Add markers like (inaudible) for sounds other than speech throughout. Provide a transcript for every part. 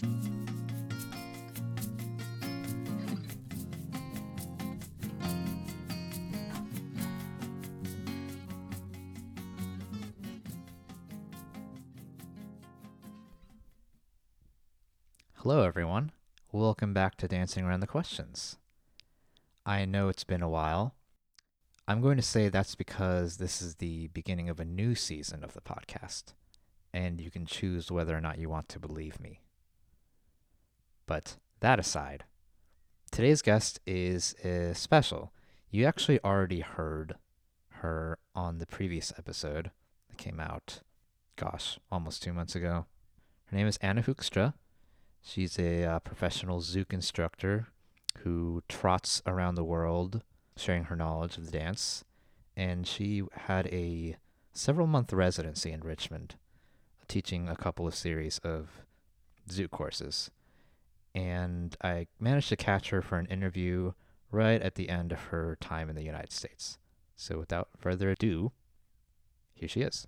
Hello, everyone. Welcome back to Dancing Around the Questions. I know it's been a while. I'm going to say that's because this is the beginning of a new season of the podcast, and you can choose whether or not you want to believe me. But that aside, today's guest is uh, special. You actually already heard her on the previous episode that came out, gosh, almost two months ago. Her name is Anna Hoekstra. She's a uh, professional Zouk instructor who trots around the world sharing her knowledge of the dance. And she had a several month residency in Richmond, teaching a couple of series of Zouk courses. And I managed to catch her for an interview right at the end of her time in the United States. So without further ado, here she is.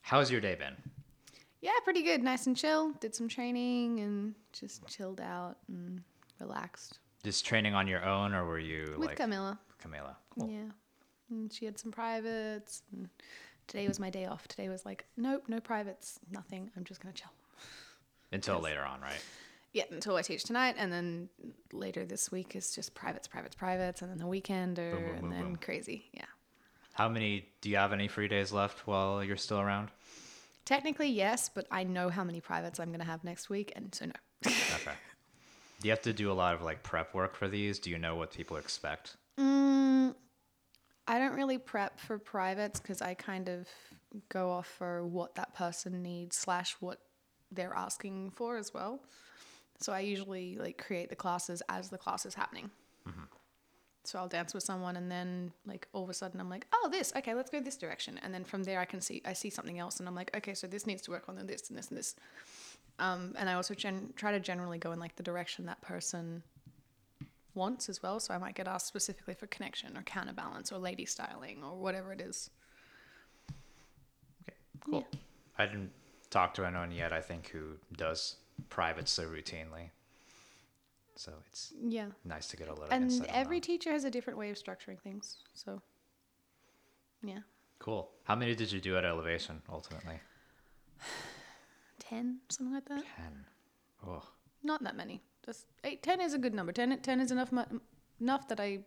How's your day been? Yeah, pretty good. Nice and chill. Did some training and just chilled out and relaxed. Just training on your own, or were you With like Camilla. Camila? Cool. Yeah. And she had some privates. And today was my day off. Today was like, nope, no privates, nothing. I'm just going to chill. Until later on, right? Yeah, until I teach tonight. And then later this week is just privates, privates, privates. And then the weekend or, Boom, boom, and boom, then crazy. Yeah. How many do you have any free days left while you're still around? Technically, yes, but I know how many privates I'm going to have next week. And so, no. Okay. (laughs) Do you have to do a lot of like prep work for these? Do you know what people expect? Mm, I don't really prep for privates because I kind of go off for what that person needs slash what they're asking for as well. So I usually like create the classes as the class is happening. So I'll dance with someone and then like all of a sudden I'm like, oh this, okay, let's go this direction. And then from there I can see I see something else and I'm like, okay, so this needs to work on this and this and this. Um, and I also gen- try to generally go in like the direction that person wants as well. So I might get asked specifically for connection or counterbalance or lady styling or whatever it is. Okay, cool. I didn't talk to anyone yet, I think, who does private so routinely. So it's Yeah. nice to get a little And every teacher has a different way of structuring things. So, yeah. Cool. How many did you do at Elevation ultimately? (sighs) 10, something like that. Ten. Oh, Not that many. Just eight, 10 is a good number. 10, 10 is enough mo- enough that I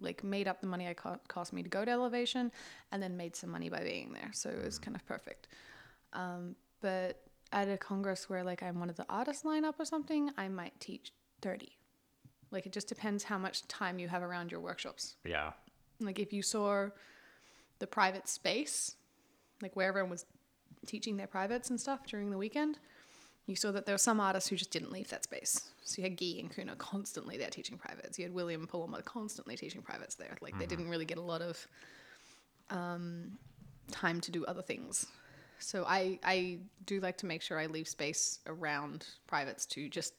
like made up the money I co- cost me to go to elevation and then made some money by being there. So it was kind of perfect. Um, but at a congress where like I'm one of the artists lineup or something, I might teach 30. Like it just depends how much time you have around your workshops. yeah. Like if you saw the private space, like where everyone was teaching their privates and stuff during the weekend, you saw that there were some artists who just didn't leave that space. So you had Guy and Kuna constantly there teaching privates. You had William Paloma constantly teaching privates there. Like they didn't really get a lot of um, time to do other things. So I I do like to make sure I leave space around privates to just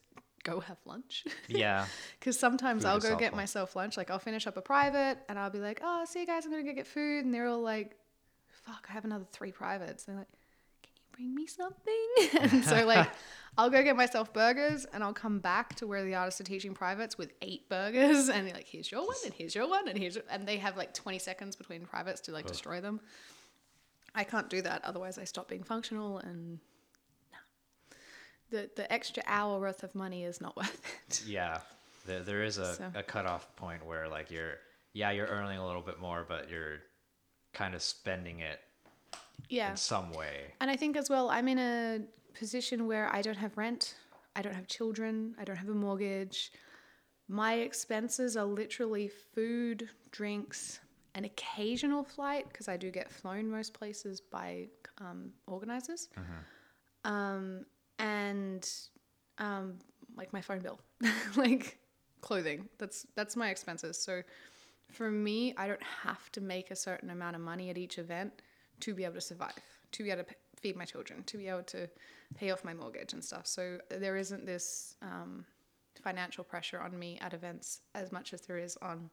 go have lunch. Yeah. (laughs) Because sometimes Food I'll go get myself lunch. Like I'll finish up a private and I'll be like, oh, see you guys, I'm gonna go get food. And they're all like, fuck, I have another three privates. And they're like, can you bring me something? (laughs) and so like (laughs) I'll go get myself burgers and I'll come back to where the artists are teaching privates with eight burgers and they're like, here's your one and here's your one and here's your... and they have like 20 seconds between privates to like destroy them. I can't do that, otherwise I stop being functional and no. The the extra hour worth of money is not (laughs) worth it. Yeah. There, there is a, So- a cutoff point where like you're yeah, you're earning a little bit more, but you're kind of spending it Yeah. in some way. And I think as well, I'm in a position where I don't have rent, I don't have children, I don't have a mortgage. My expenses are literally food, drinks, an occasional flight because I do get flown most places by um, organizers, um, and um, like my phone bill, (laughs) like clothing. That's that's my expenses. So for me, I don't have to make a certain amount of money at each event to be able to survive, to be able to p- feed my children, to be able to pay off my mortgage and stuff. So there isn't this um, financial pressure on me at events as much as there is on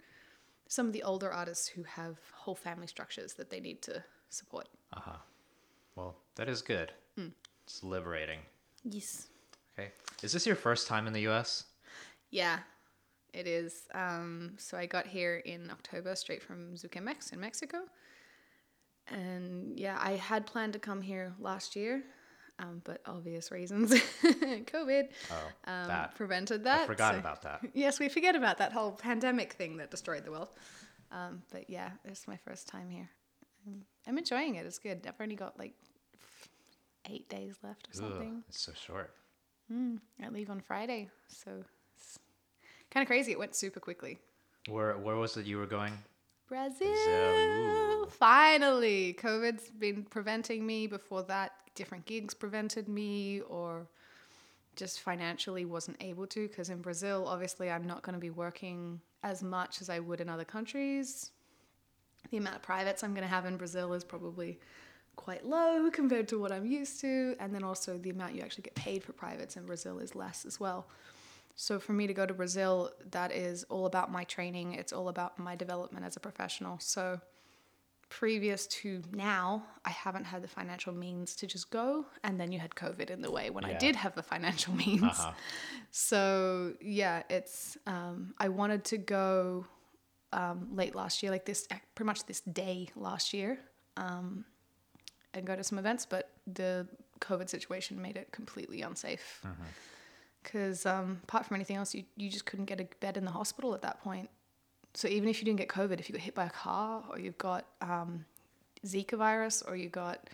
some of the older artists who have whole family structures that they need to support. Uh huh. Well, that is good. Hmm. It's liberating Yes. Okay. Is this your first time in the U.S.? Yeah, it is. Um, so I got here in October, straight from Zucamex in Mexico. And yeah, I had planned to come here last year, um, but obvious reasons, (laughs) COVID, Oh, um, that. prevented that. I forgot so- about that. (laughs) Yes, we forget about that whole pandemic thing that destroyed the world. Um, but yeah, it's my first time here. Um, I'm enjoying it. It's good. I've only got like eight days left or Ugh, something. it's so short. Mm, I leave on Friday, so it's kind of crazy. It went super quickly. Where Where was it you were going? Brazil. ooh. Finally, COVID's been preventing me. Before that, different gigs prevented me, or just financially wasn't able to. Because in Brazil, obviously, I'm not going to be working as much as I would in other countries. The amount of privates I'm going to have in Brazil is probably quite low (laughs) compared to what I'm used to. And then also, the amount you actually get paid for privates in Brazil is less as well. So for me to go to Brazil, that is all about my training. It's all about my development as a professional. So previous to now, I haven't had the financial means to just go. And then you had COVID in the way when I did have the financial (laughs) means. Uh-huh. So yeah, it's um, I wanted to go um, late last year, like this pretty much this day last year, um, and go to some events, but the COVID situation made it completely unsafe. Because um, apart from anything else, you, you just couldn't get a bed in the hospital at that point. So even if you didn't get COVID, if you got hit by a car or you've got um, Zika virus or you got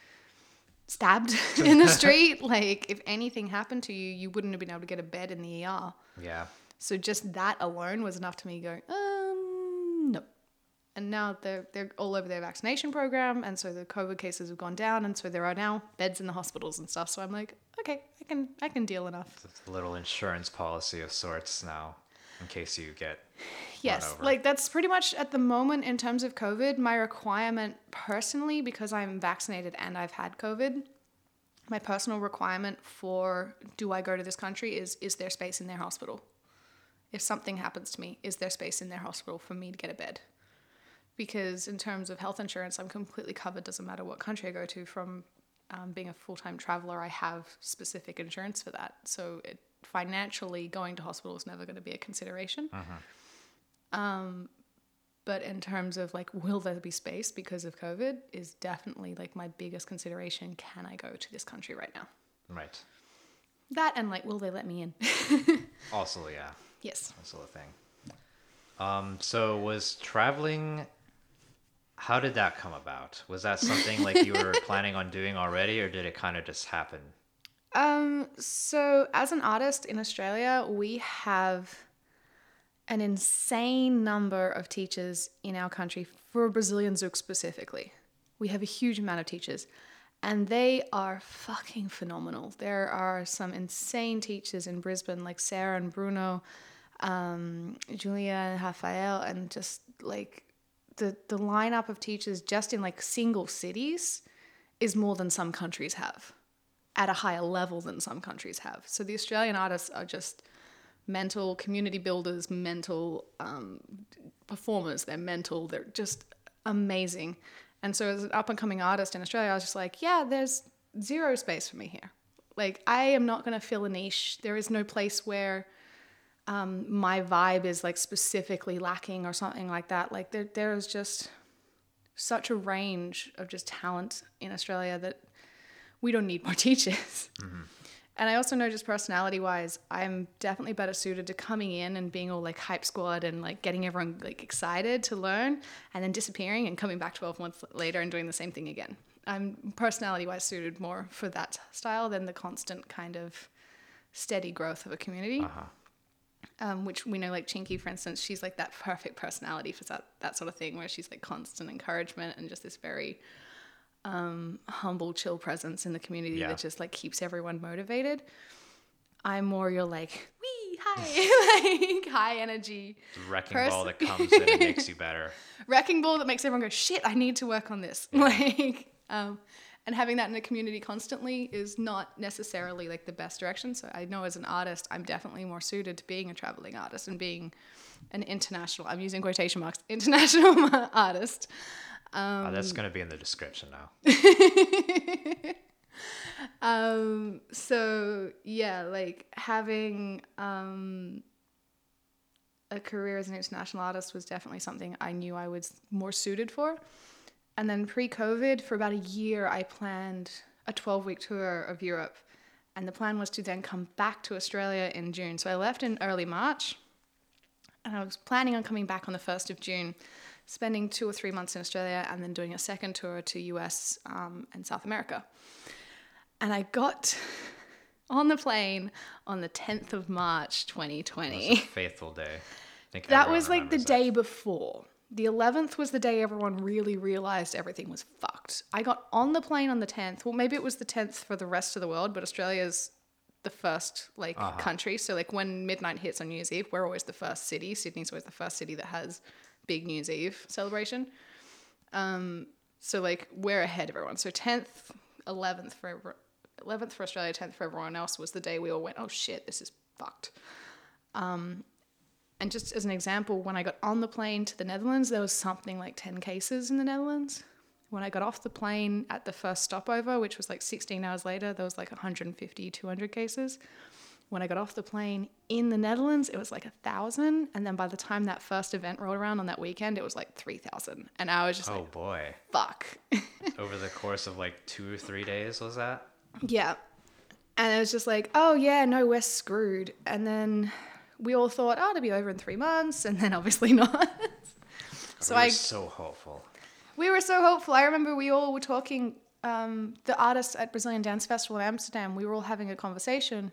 stabbed (laughs) in the (laughs) street, like if anything happened to you, you wouldn't have been able to get a bed in the ER. Yeah. So just that alone was enough to me going, um, no. And now they're they're all over their vaccination program, and so the COVID cases have gone down, and so there are now beds in the hospitals and stuff. So I'm like, okay, I can I can deal enough. It's a little insurance policy of sorts now, in case you get. Yes, like that's pretty much at the moment in terms of COVID, my requirement personally, because I'm vaccinated and I've had COVID, my personal requirement for do I go to this country is is there space in their hospital? If something happens to me, is there space in their hospital for me to get a bed? Because in terms of health insurance, I'm completely covered. Doesn't matter what country I go to. From um, being a full time traveler, I have specific insurance for that. So it, financially, going to hospital is never going to be a consideration. Um, but in terms of like, will there be space because of COVID? Is definitely like my biggest consideration. Can I go to this country right now? Right. That and like, will they let me in? (laughs) Also, yeah, yes. that's the thing. Um, so was traveling. How did that come about? Was that something like you were (laughs) planning on doing already, or did it kind of just happen? Um, so as an artist in Australia, we have an insane number of teachers in our country for Brazilian Zouk specifically. We have a huge amount of teachers and they are fucking phenomenal. There are some insane teachers in Brisbane like Sarah and Bruno, um, Julia and Rafael, and just like the the lineup of teachers just in like single cities is more than some countries have at a higher level than some countries have. So the Australian artists are just mental community builders, mental um, performers. They're mental. They're just amazing. And so as an up and coming artist in Australia, I was just like, yeah, there's zero space for me here. Like I am not going to fill a niche. There is no place where um, my vibe is like specifically lacking or something like that. Like there, there is just such a range of just talent in Australia that we don't need more (laughs) teachers. And I also know just personality wise, I'm definitely better suited to coming in and being all like hype squad and like getting everyone like excited to learn and then disappearing and coming back 12 months later and doing the same thing again. I'm personality wise suited more for that style than the constant kind of steady growth of a community. Uh-huh. Um, which we know, like Chinky, for instance, she's like that perfect personality for that, that sort of thing, where she's like constant encouragement and just this very um, humble, chill presence in the community Yeah. that just like keeps everyone motivated. I'm more your like, wee, hi, (laughs) (laughs) like high energy The wrecking Pers- ball that comes and makes you (laughs) better. wrecking ball that makes everyone go, shit, I need to work on this. Like, um, and having that in a community constantly is not necessarily like the best direction. So I know as an artist, I'm definitely more suited to being a traveling artist and being an international, I'm using quotation marks, international artist. Um, Oh, that's going to be in the description now. (laughs) um, so yeah, like having um, a career as an international artist was definitely something I knew I was more suited for. And then pre-COVID, for about a year, I planned a 12-week tour of Europe, and the plan was to then come back to Australia in June. So I left in early March, and I was planning on coming back on the 1st of June, spending two or three months in Australia, and then doing a second tour to US um, and South America. And I got (laughs) on the plane on the 10th of March, 2020. Faithful day. I think That was like the remembers day before. The 11th was the day everyone really realized everything was fucked. I got on the plane on the 10th. Well, maybe it was the 10th for the rest of the world, but Australia's the first like country. So like when midnight hits on New Year's Eve, we're always the first city. Sydney's always the first city that has big New Year's Eve celebration. Um, so like we're ahead of everyone. So 10th, 11th for 11th for Australia, 10th for everyone else was the day we all went, oh shit, this is fucked. Um, and just as an example, when I got on the plane to the Netherlands, there was something like 10 cases in the Netherlands. When I got off the plane at the first stopover, which was like 16 hours later, there was like 150, 200 cases. When I got off the plane in the Netherlands, it was like a thousand. And then by the time that first event rolled around on that weekend, it was like 3,000. And I was just Oh like, boy. fuck. (laughs) Over the course of like two or three days, was that? Yeah. And it was just like, oh, yeah, no, we're screwed. And then we all thought, oh, it'll be over in three months. And then (laughs) obviously not. so we were I, so hopeful. we were so hopeful. I remember we all were talking, um, the artists at Brazilian Dance Festival in Amsterdam, we were all having a conversation.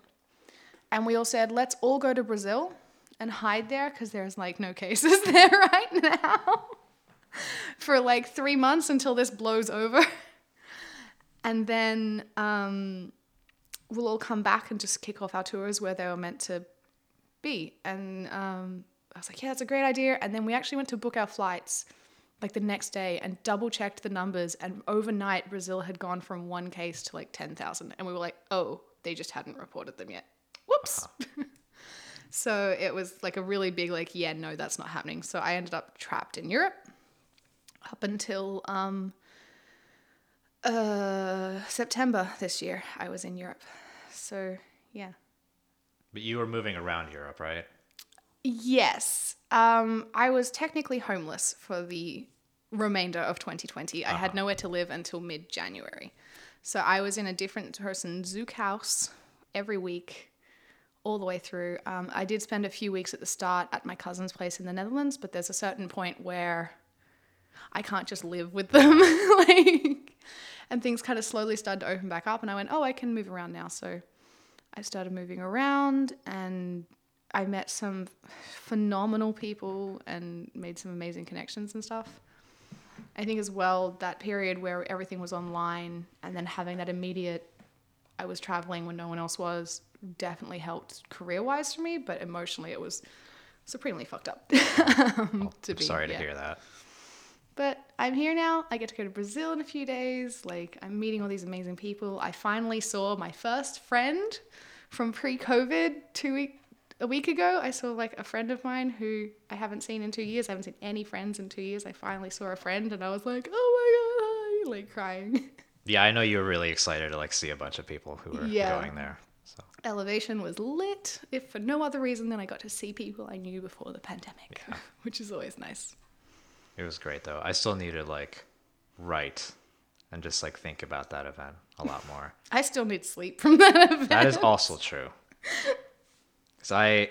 And we all said, let's all go to Brazil and hide there because there's like no cases (laughs) there right now (laughs) for like three months until this blows over. (laughs) And then um, we'll all come back and just kick off our tours where they were meant to be. And um, I was like, yeah, that's a great idea. And then we actually went to book our flights like the next day and double checked the numbers. And overnight, Brazil had gone from one case to like 10,000. And we were like, oh, they just hadn't reported them yet. Whoops. (laughs) so it was like a really big, like, yeah, no, that's not happening. So I ended up trapped in Europe up until um, uh, September this year. I was in Europe. So yeah. But you were moving around Europe, right? Yes. Um, I was technically homeless for the remainder of 2020. I had nowhere to live until mid January. So I was in a different person's Zouk house every week, all the way through. Um, I did spend a few weeks at the start at my cousin's place in the Netherlands, but there's a certain point where I can't just live with them. (laughs) like, and things kind of slowly started to open back up, and I went, oh, I can move around now. So I started moving around and I met some phenomenal people and made some amazing connections and stuff. I think as well that period where everything was online and then having that immediate I was traveling when no one else was definitely helped career wise for me, but emotionally it was supremely fucked up. um, (laughs) to be, sorry to yeah. hear that. But I'm here now. I get to go to Brazil in a few days. Like, I'm meeting all these amazing people. I finally saw my first friend from pre COVID two week, a week ago. I saw like a friend of mine who I haven't seen in two years. I haven't seen any friends in two years. I finally saw a friend and I was like, oh my God, hi, like crying. (laughs) Yeah, I know you were really excited to like see a bunch of people who were Yeah. going there. So Elevation was lit, if for no other reason than I got to see people I knew before the pandemic, Yeah. (laughs) which is always nice. it was great though. I still need to like write and just like think about that event a lot (laughs) more. I still need sleep from that event. That is also true. (laughs) Because I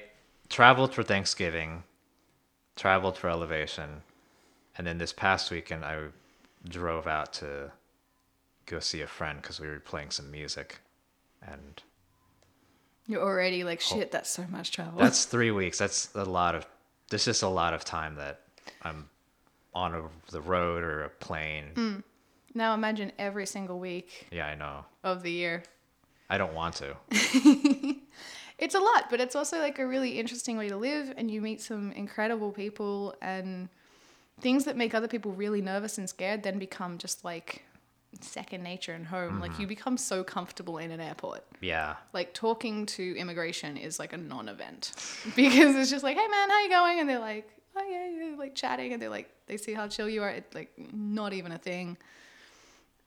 traveled for Thanksgiving, traveled for Elevation, and then this past weekend I drove out to go see a friend because we were playing some music. And You're already like, oh. shit, that's so much travel. that's (laughs) three weeks. That's a lot of, This is a lot of time that I'm on a, the road or a plane. Mm. Now imagine every single week Yeah, I know. of the year. I don't want to. (laughs) It's a lot, but it's also like a really interesting way to live, and you meet some incredible people, and things that make other people really nervous and scared then become just like second nature and home. Like you become so comfortable in an airport. Yeah. Like talking to immigration is like a non-event (laughs) because it's just like, hey man, how you going? And they're like, oh yeah, like chatting, and they're like, they see how chill you are. It's like not even a thing.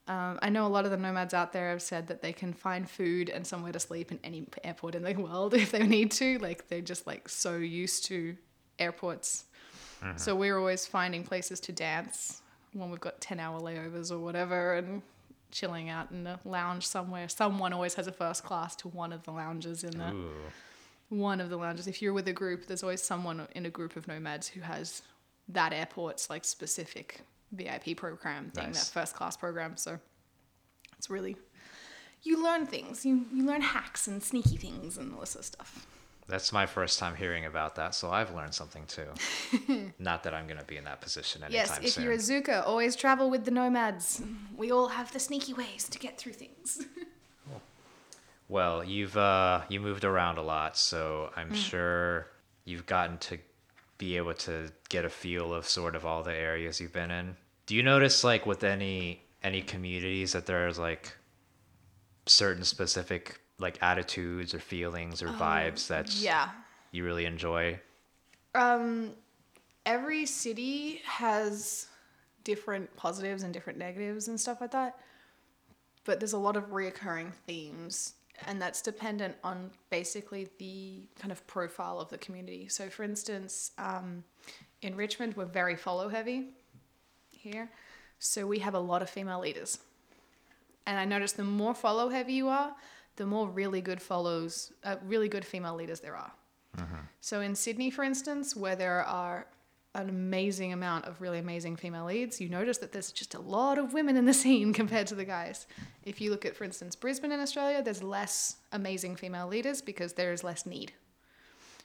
Um, I know a lot of the nomads out there have said that they can find food and somewhere to sleep in any airport in the (laughs) world if they need to. Like they're just like so used to airports. So we're always finding places to dance when we've got 10 hour layovers or whatever and chilling out in a lounge somewhere. Someone always has a first class to one of the lounges in the Ooh. one of the lounges. If you're with a group, there's always someone in a group of nomads who has that airport's like specific VIP program thing, Nice. that first class program. So it's really you learn things. You you learn hacks and sneaky things and all this sort of stuff. That's my first time hearing about that, so I've learned something too. (laughs) Not that I'm going to be in that position anytime Yes, if soon. you're a Zuka, always travel with the nomads. We all have the sneaky ways to get through things. (laughs) Well, you've uh, you moved around a lot, so I'm Mm. sure you've gotten to be able to get a feel of sort of all the areas you've been in. Do you notice like with any any communities that there's like certain specific like attitudes or feelings or vibes that yeah. you really enjoy? Um, every city has different positives and different negatives and stuff like that. But there's a lot of reoccurring themes, and that's dependent on basically the kind of profile of the community. So, for instance, um, in Richmond, we're very follow heavy here. So, we have a lot of female leaders. And I noticed the more follow heavy you are, the more really good follows, uh, really good female leaders there are. So in Sydney, for instance, where there are an amazing amount of really amazing female leads, you notice that there's just a lot of women in the (laughs) scene compared to the guys. If you look at, for instance, Brisbane in Australia, there's less amazing female leaders because there is less need.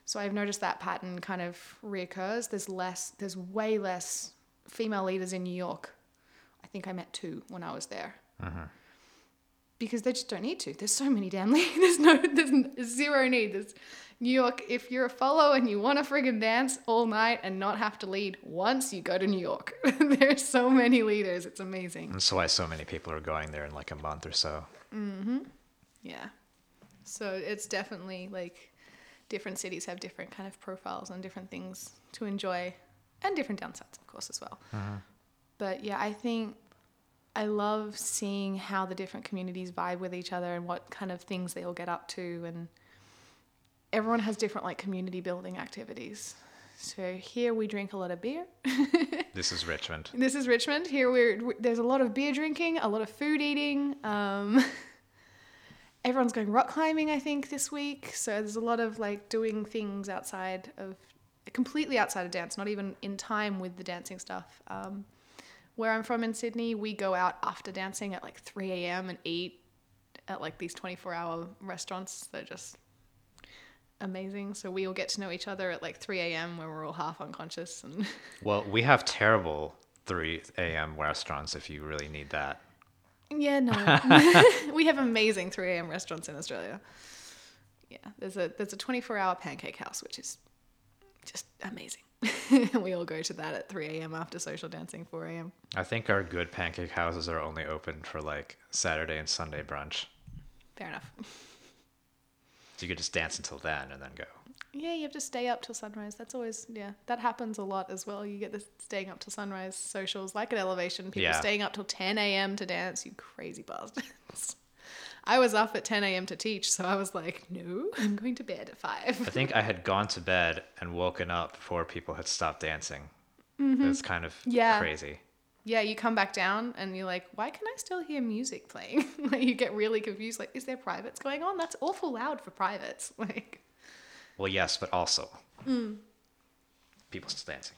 So I've noticed that pattern kind of reoccurs. There's less, there's way less female leaders in New York. I think I met two when I was there. Because they just don't need to. There's so many damn (laughs) leaders. There's no, there's zero need. There's New York. If you're a follow and you want to friggin' dance all night and not have to lead once, you go to New York. (laughs) There's so many leaders. It's amazing. That's why so many people are going there in like a month or so. Mm-hmm. Yeah. So it's definitely like different cities have different kind of profiles and different things to enjoy and different downsides, of course, as well. But yeah, I think I love seeing how the different communities vibe with each other and what kind of things they all get up to. And everyone has different like community building activities. So here we drink a lot of beer. (laughs) This is Richmond. This is Richmond. Here we're there's a lot of beer drinking, a lot of food eating. Um, (laughs) everyone's going rock climbing, I think, this week. So there's a lot of like doing things outside of completely outside of dance, not even in time with the dancing stuff. Um, where I'm from in Sydney, we go out after dancing at like 3 a.m. and eat at like these 24 hour restaurants. They're just amazing. So we all get to know each other at like 3 a.m. when we're all half unconscious and. (laughs) Well, we have terrible 3 a.m. restaurants if you really need that. Yeah, no. (laughs) (laughs) we have amazing 3 a.m. restaurants in Australia. Yeah, there's a there's a 24 hour pancake house, which is just amazing. (laughs) we all go to that at 3 a.m. after social dancing, 4 a.m. I think our good pancake houses are only open for like Saturday and Sunday brunch. Fair enough. (laughs) So you could just dance until then and then go. Yeah, you have to stay up till sunrise. That's always yeah. That happens a lot as well. You get this staying up till sunrise socials, like at Elevation. People Yeah. staying up till 10 a.m. to dance. You crazy bastards. (laughs) I was up at 10 a.m. to teach, so I was like, no, I'm going to bed at five. I think I had gone to bed and woken up before people had stopped dancing. It's kind of Mm-hmm. Yeah. crazy. Yeah, you come back down and you're like, why can I still hear music playing? (laughs) like you get really confused. Like, is there privates going on? That's awful loud for privates. (laughs) Like, Well, yes, but also Mm. people still dancing.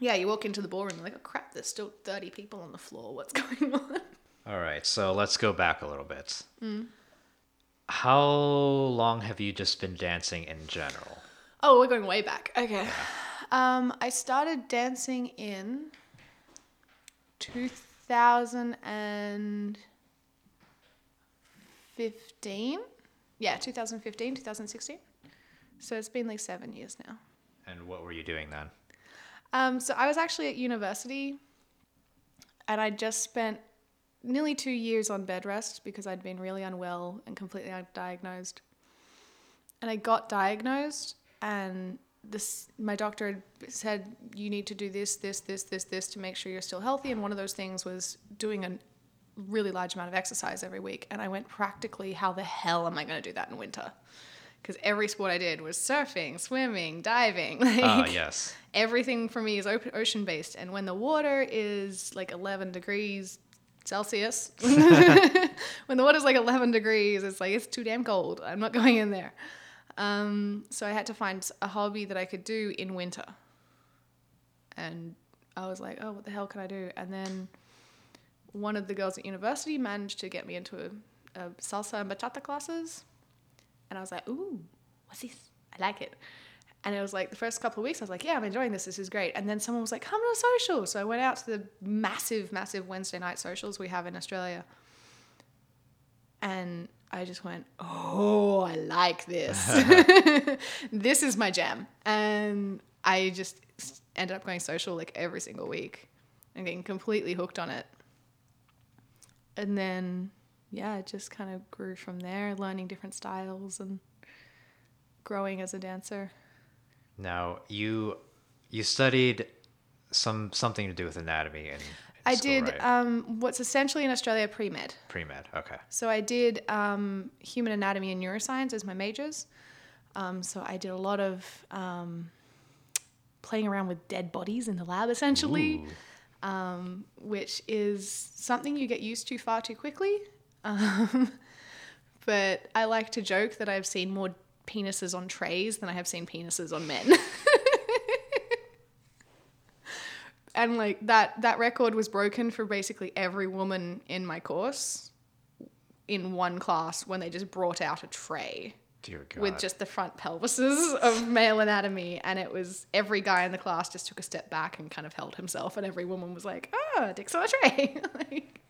yeah, you walk into the ballroom, you're like, oh crap, there's still 30 people on the floor. What's (laughs) going on? All right, so let's go back a little bit. Mm. How long have you just been dancing in general? Oh, we're going way back. Okay. Um, I started dancing in 2015. Yeah, 2015, 2016. So it's been like seven years now. And what were you doing then? Um, so I was actually at university and I just spent nearly two years on bed rest because I'd been really unwell and completely undiagnosed. And I got diagnosed and this my doctor said you need to do this, this, this, this, this to make sure you're still healthy. And one of those things was doing a really large amount of exercise every week. And I went practically, how the hell am I going to do that in winter? Because every sport I did was surfing, swimming, diving. (laughs) Like, Ah, yes. everything for me is ocean based. And when the water is like 11 degrees Celsius, (laughs) when the water's like 11 degrees, it's like, it's too damn cold. I'm not (laughs) going in there. Um, so I had to find a hobby that I could do in winter. And I was like, oh, what the hell can I do? And then one of the girls at university managed to get me into a, a salsa and bachata classes. And I was like, ooh, what's this? I like it. And it was like the first couple of weeks, I was like, yeah, I'm enjoying this. This is great. And then someone was like, come to a social. So I went out to the massive, massive Wednesday night socials we have in Australia. And I just went, oh, I like this. (laughs) (laughs) this is my jam. And I just ended up going social like every single week and getting completely hooked on it. And then, yeah, it just kind of grew from there, learning different styles and growing as a dancer. Now you you studied some something to do with anatomy in I school, did right? um, what's essentially in Australia pre med. pre med. Okay. So I did um, human anatomy and neuroscience as my majors. Um, so I did a lot of um, playing around with dead bodies in the lab, essentially, um, which is something you get used to far too quickly. (laughs) Um, but I like to joke that I've seen more penises on trays than I have seen penises on men. (laughs) and like that that record was broken for basically every woman in my course in one class when they just brought out a tray with just the front pelvises of male anatomy. And it was every guy in the class just took a step back and kind of held himself and every woman was like oh dick's on a tray. (laughs) Like,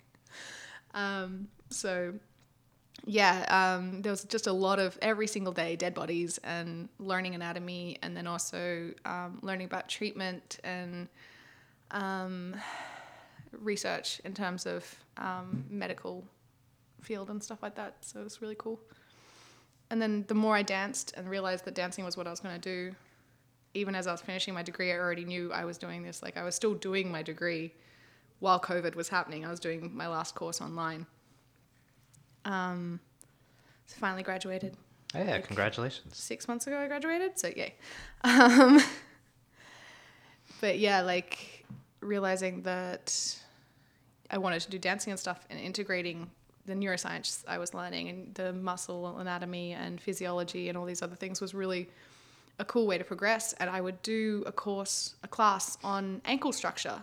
um, so yeah um, there was just a lot of every single day dead bodies and learning anatomy and then also um, learning about treatment and um, research in terms of um, medical field and stuff like that so it was really cool and then the more I danced and realized that dancing was what I was going to do, even as I was finishing my degree, I already knew I was doing this. Like I was still doing my degree while COVID was happening. I was doing my last course online. Um, so finally graduated Oh, yeah, congratulations. six months ago. I graduated, so yay. Um, (laughs) but yeah, like realizing that I wanted to do dancing and stuff and integrating the neuroscience I was learning and the muscle anatomy and physiology and all these other things was really a cool way to progress. And I would do a course, a class on ankle structure,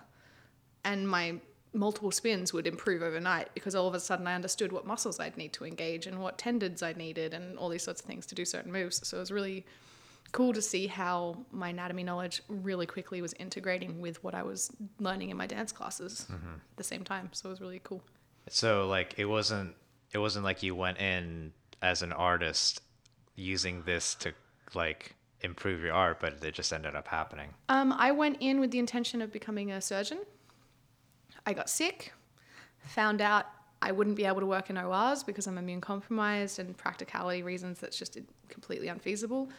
and my multiple spins would improve overnight because all of a sudden I understood what muscles I'd need to engage and what tendons I needed and all these sorts of things to do certain moves. So it was really cool to see how my anatomy knowledge really quickly was integrating with what I was learning in my dance classes at the same time. So it was really cool. So like it wasn't it wasn't like you went in as an artist using this to like improve your art, but it just ended up happening. Um, I went in with the intention of becoming a surgeon. I got sick, found out I wouldn't be able to work in ORs because I'm immune compromised and practicality reasons that's just completely unfeasible.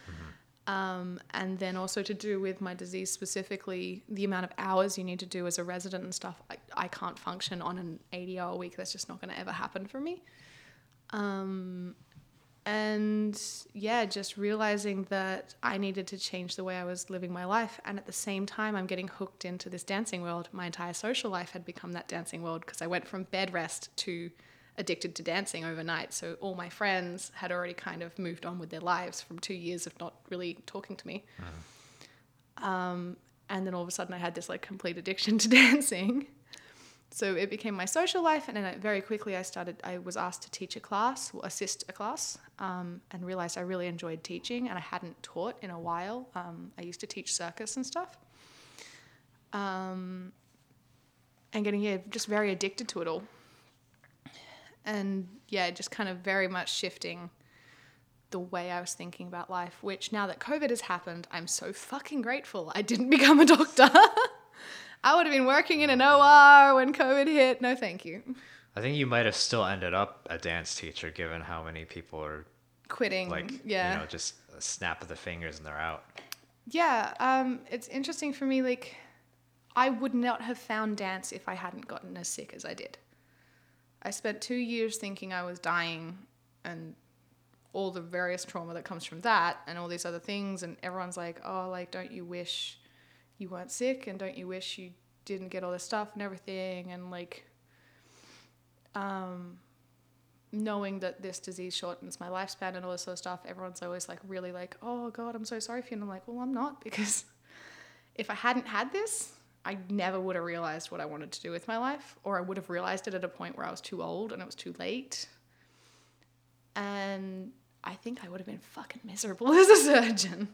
Um, and then also to do with my disease specifically, the amount of hours you need to do as a resident and stuff, I, I can't function on an 80 hour week. That's just not going to ever happen for me. Um, and yeah, just realizing that I needed to change the way I was living my life. And at the same time, I'm getting hooked into this dancing world. My entire social life had become that dancing world because I went from bed rest to addicted to dancing overnight. So all my friends had already kind of moved on with their lives from two years of not really talking to me. Um, and then all of a sudden, I had this like complete addiction to (laughs) dancing. So it became my social life, and then very quickly I started. I was asked to teach a class, assist a class, um, and realized I really enjoyed teaching, and I hadn't taught in a while. Um, I used to teach circus and stuff, um, and getting yeah, just very addicted to it all, and yeah, just kind of very much shifting the way I was thinking about life. Which now that COVID has happened, I'm so fucking grateful I didn't (laughs) become a doctor. I would have been working in an OR when COVID hit. No, thank you. I think you might have still ended up a dance teacher given how many people are Quitting. like yeah. you know just a snap of the fingers and they're out. Yeah. Um, it's interesting for me. Like, I would not have found dance if I hadn't gotten as sick as I did. I spent two years thinking I was dying and all the various trauma that comes from that and all these other things. And everyone's like, oh, like, don't you wish you weren't sick? And don't you wish you didn't get all this stuff and everything? And like, um, knowing that this disease shortens my lifespan and all this sort of stuff, everyone's always like, really like, oh, God, I'm so sorry for you. And I'm like, well, I'm not (laughs) because if I hadn't had this, I never would have realized what I wanted to do with my life, or I would have realized it at a point where I was too old and it was too late. And I think I would have been fucking miserable (laughs) as a surgeon.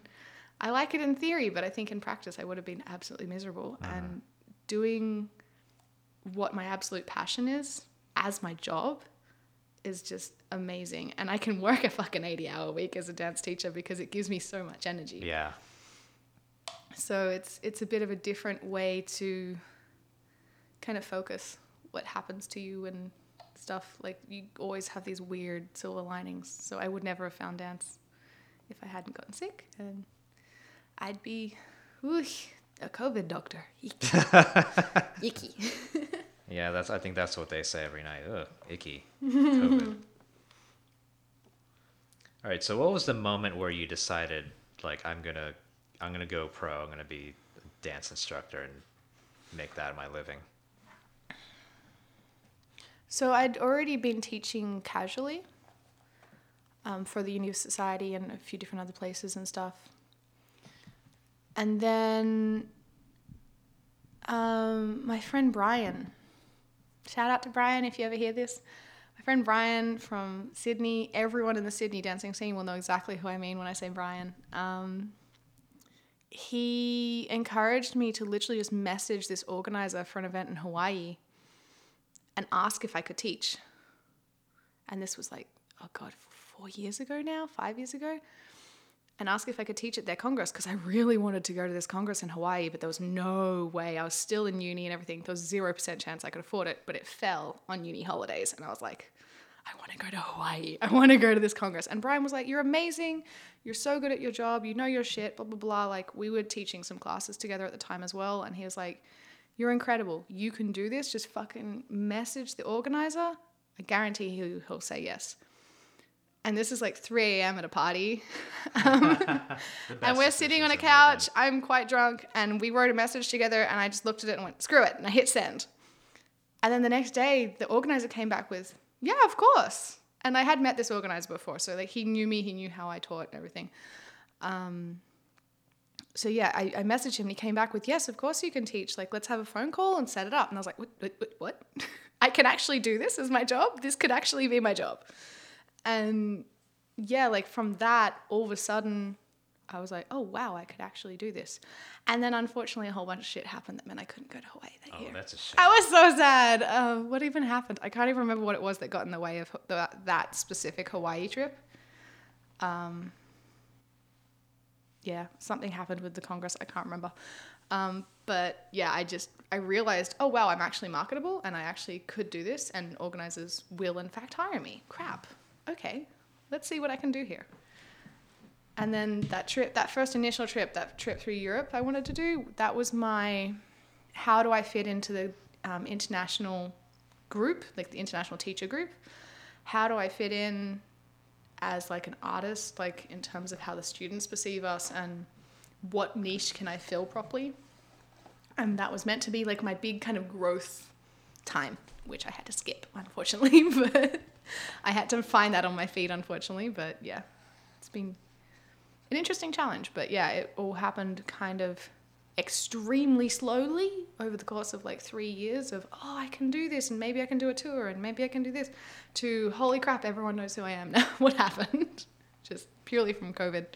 I like it in theory, but I think in practice I would have been absolutely miserable. Uh-huh. And doing what my absolute passion is as my job is just amazing. And I can work a fucking 80 hour week as a dance teacher because it gives me so much energy. Yeah. So it's it's a bit of a different way to kind of focus what happens to you and stuff. Like you always have these weird silver linings. So I would never have found dance if I hadn't gotten sick, and I'd be ooh, a COVID doctor. Icky. (laughs) Icky. (laughs) Yeah, that's. I think that's what they say every night. Ugh, icky. COVID. (laughs) All right. So, what was the moment where you decided, like, I'm gonna, I'm gonna go pro. I'm gonna be a dance instructor and make that my living. So I'd already been teaching casually um, for the Uni Society and a few different other places and stuff. And then um, my friend Brian, shout out to Brian if you ever hear this. My friend Brian from Sydney, everyone in the Sydney dancing scene will know exactly who I mean when I say Brian. Um, he encouraged me to literally just message this organizer for an event in Hawaii and ask if I could teach. And this was like, oh God, four years ago now, five years ago. And ask if I could teach at their Congress because I really wanted to go to this Congress in Hawaii, but there was no way. I was still in uni and everything. There was 0% chance I could afford it, but it fell on uni holidays. And I was like, I want to go to Hawaii. I want to go to this Congress. And Brian was like, You're amazing. You're so good at your job. You know your shit, blah, blah, blah. Like, we were teaching some classes together at the time as well. And he was like, You're incredible. You can do this. Just fucking message the organizer. I guarantee he'll, he'll say yes. And this is like 3 a.m. at a party. (laughs) Um, (laughs) and we're sitting on a couch. I'm quite drunk. And we wrote a message together. And I just looked at it and went, Screw it. And I hit send. And then the next day, the organizer came back with, Yeah, of course. And I had met this organizer before. So like he knew me, he knew how I taught and everything. Um, so yeah, I, I messaged him and he came back with, yes, of course you can teach. Like, let's have a phone call and set it up. And I was like, what? What? what, what? I can actually do this as my job. This could actually be my job. And yeah, like from that, all of a sudden, I was like, oh wow, I could actually do this. And then unfortunately, a whole bunch of shit happened that meant I couldn't go to Hawaii that Oh, year. that's a shame. I was so sad. Uh, what even happened? I can't even remember what it was that got in the way of the, that specific Hawaii trip. Um, yeah, something happened with the Congress. I can't remember. Um, but yeah, I just I realized, oh wow, I'm actually marketable, and I actually could do this, and organizers will in fact hire me. Crap. Okay, let's see what I can do here. And then that trip, that first initial trip, that trip through Europe, I wanted to do. That was my how do I fit into the um, international group, like the international teacher group? How do I fit in as like an artist, like in terms of how the students perceive us and what niche can I fill properly? And that was meant to be like my big kind of growth time, which I had to skip, unfortunately. (laughs) but I had to find that on my feed, unfortunately. But yeah, it's been an interesting challenge. But yeah, it all happened kind of extremely slowly over the course of like three years of oh i can do this and maybe i can do a tour and maybe i can do this to holy crap everyone knows who i am now (laughs) what happened (laughs) just purely from covid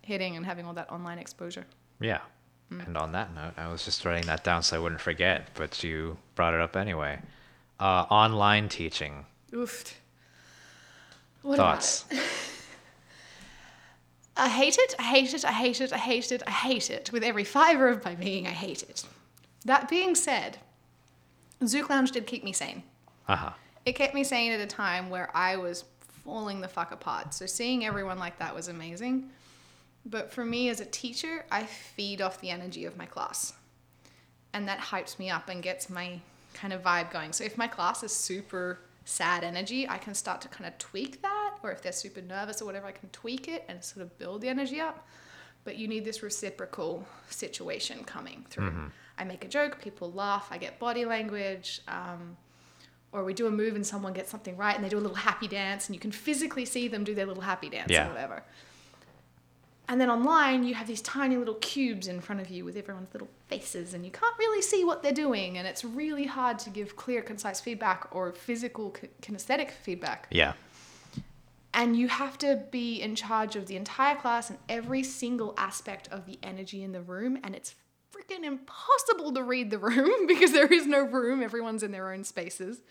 hitting and having all that online exposure Yeah. Mm. And on that note, I was just writing that down so I wouldn't forget, but you brought it up anyway. Uh, online teaching. oof what Thoughts? (laughs) i hate it i hate it i hate it i hate it i hate it with every fiber of my being i hate it that being said zouk lounge did keep me sane Uh huh. it kept me sane at a time where I was falling the fuck apart. So seeing everyone like that was amazing. But for me as a teacher, I feed off the energy of my class. And that hypes me up and gets my kind of vibe going. So if my class is super sad energy, I can start to kind of tweak that. Or if they're super nervous or whatever, I can tweak it and sort of build the energy up. But you need this reciprocal situation coming through. I make a joke, people laugh, I get body language. Um, or we do a move and someone gets something right and they do a little happy dance and you can physically see them do their little happy dance Yeah. or whatever. And then online, you have these tiny little cubes in front of you with everyone's little faces, and you can't really see what they're doing. And it's really hard to give clear, concise feedback or physical, kinesthetic feedback. Yeah. And you have to be in charge of the entire class and every single aspect of the energy in the room. And it's freaking impossible to read the room (laughs) because there is no room, everyone's in their own spaces.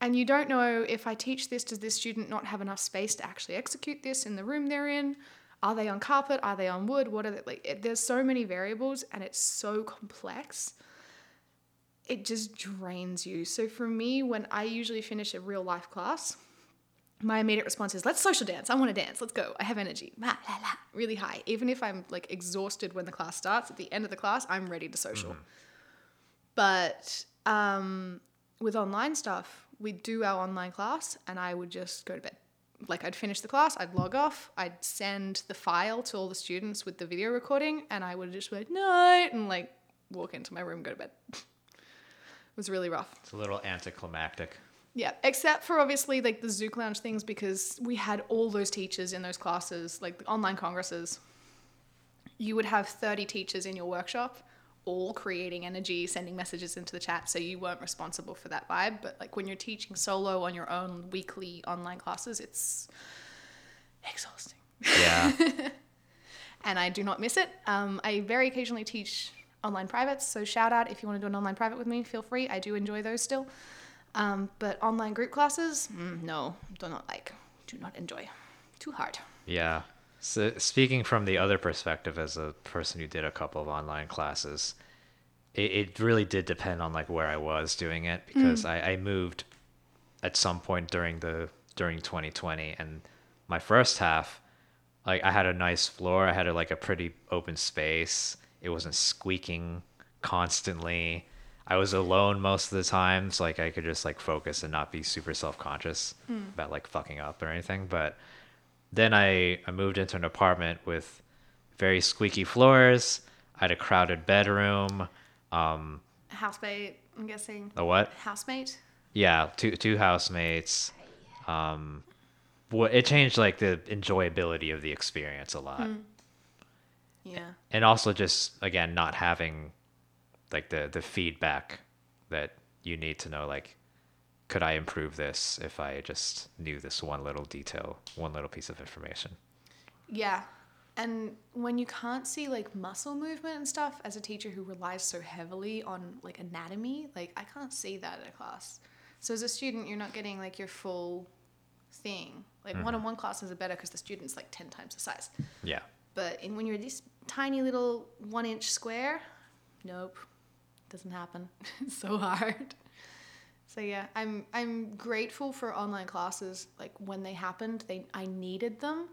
And you don't know if I teach this, does this student not have enough space to actually execute this in the room they're in? Are they on carpet? Are they on wood? What are they like? It, there's so many variables and it's so complex. It just drains you. So for me, when I usually finish a real life class, my immediate response is let's social dance i want to dance let's go i have energy la, la, la, really high even if i'm like exhausted when the class starts at the end of the class i'm ready to social but um, with online stuff we'd do our online class and i would just go to bed like i'd finish the class i'd log off i'd send the file to all the students with the video recording and i would just be like night and like walk into my room go to bed (laughs) it was really rough It's a little anticlimactic. yeah, except for obviously like the Zouk Lounge things because we had all those teachers in those classes, like the online congresses. You would have 30 teachers in your workshop, all creating energy, sending messages into the chat, so you weren't responsible for that vibe. But like when you're teaching solo on your own weekly online classes, it's exhausting. Yeah. (laughs) And I do not miss it. Um, I very occasionally teach online privates, so shout out if you want to do an online private with me, feel free. I do enjoy those still. Um, but online group classes, mm, no, do not like, do not enjoy. Too hard. Yeah. So speaking from the other perspective as a person who did a couple of online classes, it, it really did depend on like where I was doing it because mm. I, I moved at some point during the during 2020 and my first half like I had a nice floor, I had a, like a pretty open space. It wasn't squeaking constantly. I was alone most of the times, so, like I could just like focus and not be super self-conscious mm. about like fucking up or anything, but then I, I moved into an apartment with very squeaky floors. I had a crowded bedroom. Um, Housemate, I'm guessing. a what? Housemate? Yeah, two two housemates. Um, what it changed like the enjoyability of the experience a lot, Yeah. and also just again not having like the the feedback that you need to know like could I improve this if I just knew this one little detail, one little piece of information. Yeah. And when you can't see like muscle movement and stuff as a teacher who relies so heavily on like anatomy, like I can't see that in a class. So as a student, you're not getting like your full thing. Like mm-hmm. one-on-one classes are better because the student's like 10 times the size. Yeah. But in, when you're this tiny little one inch square, nope, doesn't happen. (laughs) it's so hard. So yeah, I'm I'm grateful for online classes. Like when they happened, they I needed them.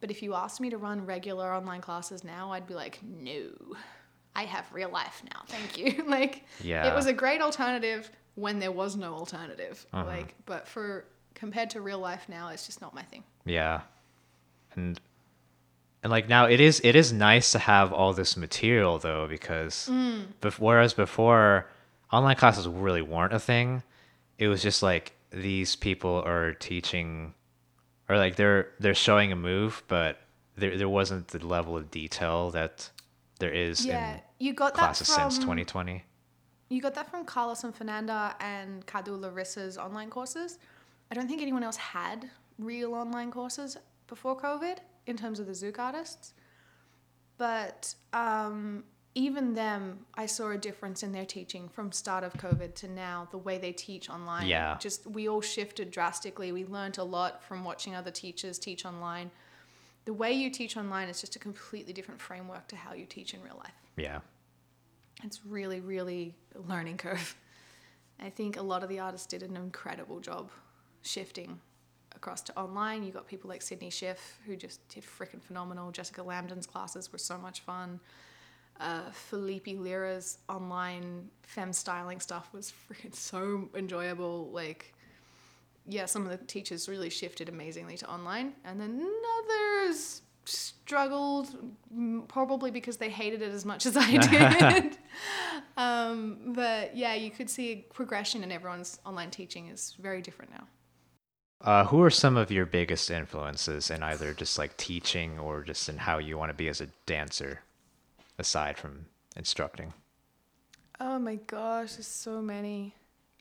But if you asked me to run regular online classes now, I'd be like, no, I have real life now. Thank you. (laughs) like Yeah. it was a great alternative when there was no alternative. Uh-huh. Like, but for compared to real life now, it's just not my thing. Yeah. And and like now it is it is nice to have all this material though because bef- whereas before online classes really weren't a thing, it was just like these people are teaching or like they're they're showing a move but there there wasn't the level of detail that there is Yeah, in you got that classes from since 2020. You got that from Carlos and Fernanda and Kadu Larissa's online courses. I don't think anyone else had real online courses before COVID in terms of the Zouk artists. But um, even them, I saw a difference in their teaching from start of COVID to now, the way they teach online. Yeah. Just we all shifted drastically. We learned a lot from watching other teachers teach online. The way you teach online is just a completely different framework to how you teach in real life Yeah. it's really really a learning curve i think a lot of the artists did an incredible job shifting across to online you got people like sydney schiff who just did freaking phenomenal jessica lambden's classes were so much fun uh, Felipe Lira's online femme styling stuff was freaking (laughs) so enjoyable. Like, yeah, some of the teachers really shifted amazingly to online, and then others struggled, mm, probably because they hated it as much as I (laughs) did. um, but yeah, you could see a progression in everyone's online teaching is very different now. Uh, who are some of your biggest influences in either just like teaching or just in how you want to be as a dancer, aside from instructing? Oh my gosh, there's so many.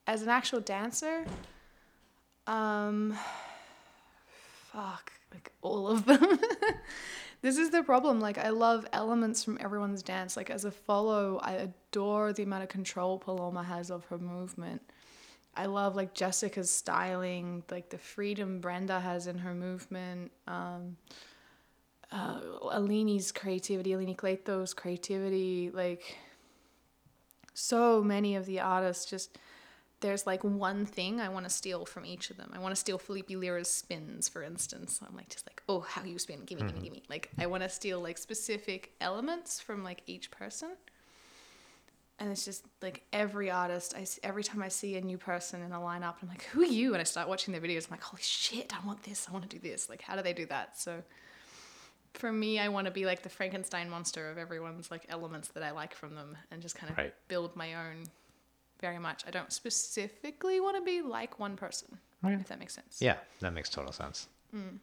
As an actual dancer, um, fuck, like all of them. (laughs) this is the problem. Like, I love elements from everyone's dance. Like, as a follow, I adore the amount of control Paloma has of her movement. I love like Jessica's styling, like the freedom Brenda has in her movement. Um, uh, Alini's creativity, Alini Cleto's creativity, like so many of the artists just there's like one thing I want to steal from each of them. I want to steal Felipe Lira's spins, for instance. I'm like just like, oh, how you spin? Gimme, mm-hmm. gimme, gimme. Like I want to steal like specific elements from like each person. And it's just like every artist. I every time I see a new person in a lineup, I'm like, who are you? And I start watching their videos. I'm like, holy shit, I want this. I want to do this. Like, how do they do that? So for me, I want to be like the Frankenstein monster of everyone's like elements that I like from them, and just kind of right. build my own. Very much. I don't specifically want to be like one person. Okay. If that makes sense. Yeah, that makes total sense. Mm.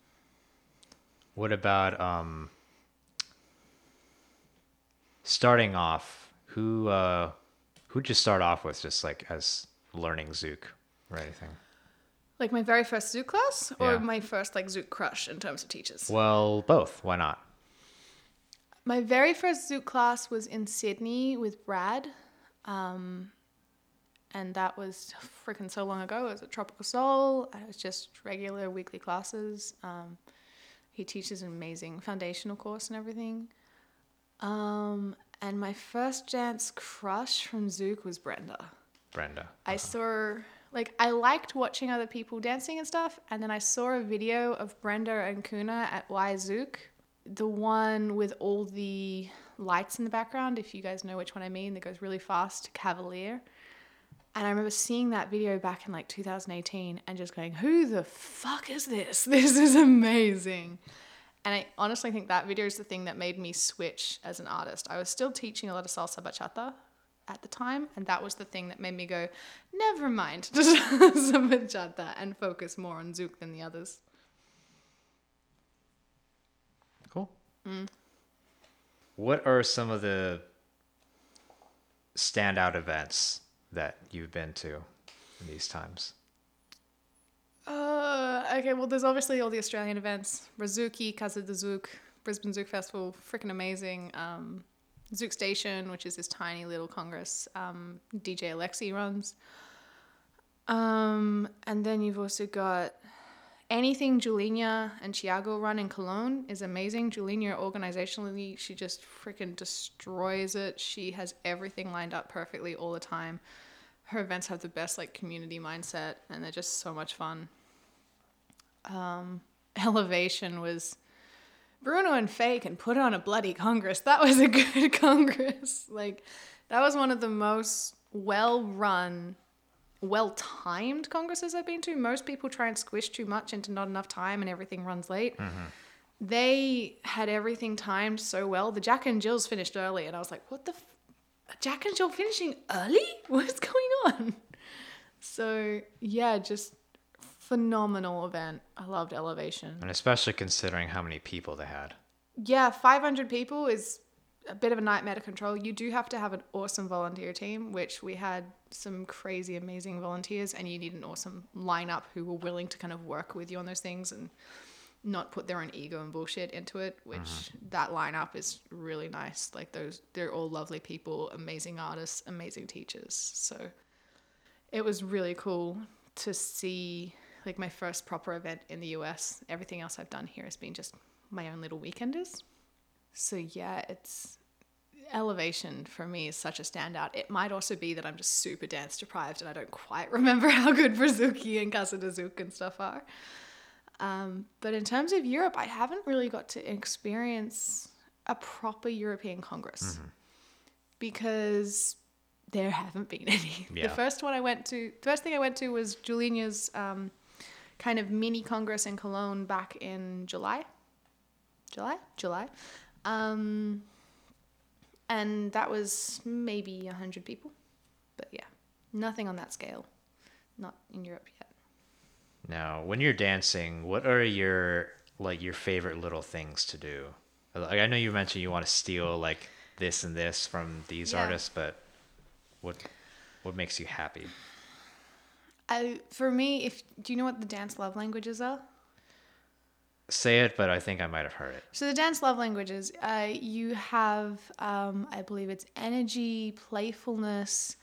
What about um, starting off? Who uh, who'd you start off with, just like as learning Zouk or anything? Like my very first Zouk class or yeah. my first like Zouk crush in terms of teachers? Well, both. Why not? My very first Zouk class was in Sydney with Brad. Um, and that was freaking so long ago. It was at Tropical Soul. It was just regular weekly classes. Um, he teaches an amazing foundational course and everything. Um, and my first dance crush from Zouk was Brenda. Brenda. Uh-huh. I saw like I liked watching other people dancing and stuff, and then I saw a video of Brenda and Kuna at Y the one with all the lights in the background. If you guys know which one I mean, that goes really fast, Cavalier. And I remember seeing that video back in like 2018 and just going, "Who the fuck is this? (laughs) This is amazing." And I honestly think that video is the thing that made me switch as an artist. I was still teaching a lot of salsa bachata at the time, and that was the thing that made me go, never mind, (laughs) just bachata and focus more on Zouk than the others. Cool. Mm. What are some of the standout events that you've been to in these times? Uh, okay, well, there's obviously all the Australian events. Brazuki, Casa de Zouk, Brisbane Zouk Festival, freaking amazing. Um, Zouk Station, which is this tiny little congress um, DJ Alexi runs. Um, and then you've also got anything Juliana and Thiago run in Cologne is amazing. Juliana organizationally, she just freaking destroys it. She has everything lined up perfectly all the time. Her events have the best like community mindset and they're just so much fun. Um, (laughs) Elevation was Bruno and Faye can put on a bloody Congress. That was a (laughs) good Congress. Like, that was one of the most well run, well timed Congresses I've been to. Most people try and squish too much into not enough time and everything runs late. Mm-hmm. They had everything timed so well. The Jack and Jills finished early, and I was like, what the? F- Jack and Jill finishing early? (laughs) What's going on? So, yeah, just phenomenal event. I loved Elevation. And especially considering how many people they had. Yeah, 500 people is a bit of a nightmare to control. You do have to have an awesome volunteer team, which we had some crazy, amazing volunteers, and you need an awesome lineup who were willing to kind of work with you on those things and not put their own ego and bullshit into it, which mm-hmm. that lineup is really nice. Like those, they're all lovely people, amazing artists, amazing teachers. So it was really cool to see like my first proper event in the US. Everything else I've done here has been just my own little weekenders. So yeah, it's elevation for me is such a standout. It might also be that I'm just super dance deprived and I don't quite remember (laughs) how good Brazuki and Casa de Zouk and stuff are. Um, but in terms of Europe, I haven't really got to experience a proper European Congress mm-hmm. because there haven't been (laughs) any. Yeah. The first one I went to, the first thing I went to was Juliana's um, kind of mini congress in Cologne back in July. July? July. Um, and that was maybe 100 people. But yeah, nothing on that scale. Not in Europe yet. Now, when you're dancing, what are your like your favorite little things to do? Like I know you mentioned you want to steal like this and this from these Yeah. artists, but what what makes you happy? I, for me, if do you know what the dance love languages are? Say it, but I think I might have heard it. So the dance love languages, uh, you have, um, I believe it's energy, playfulness,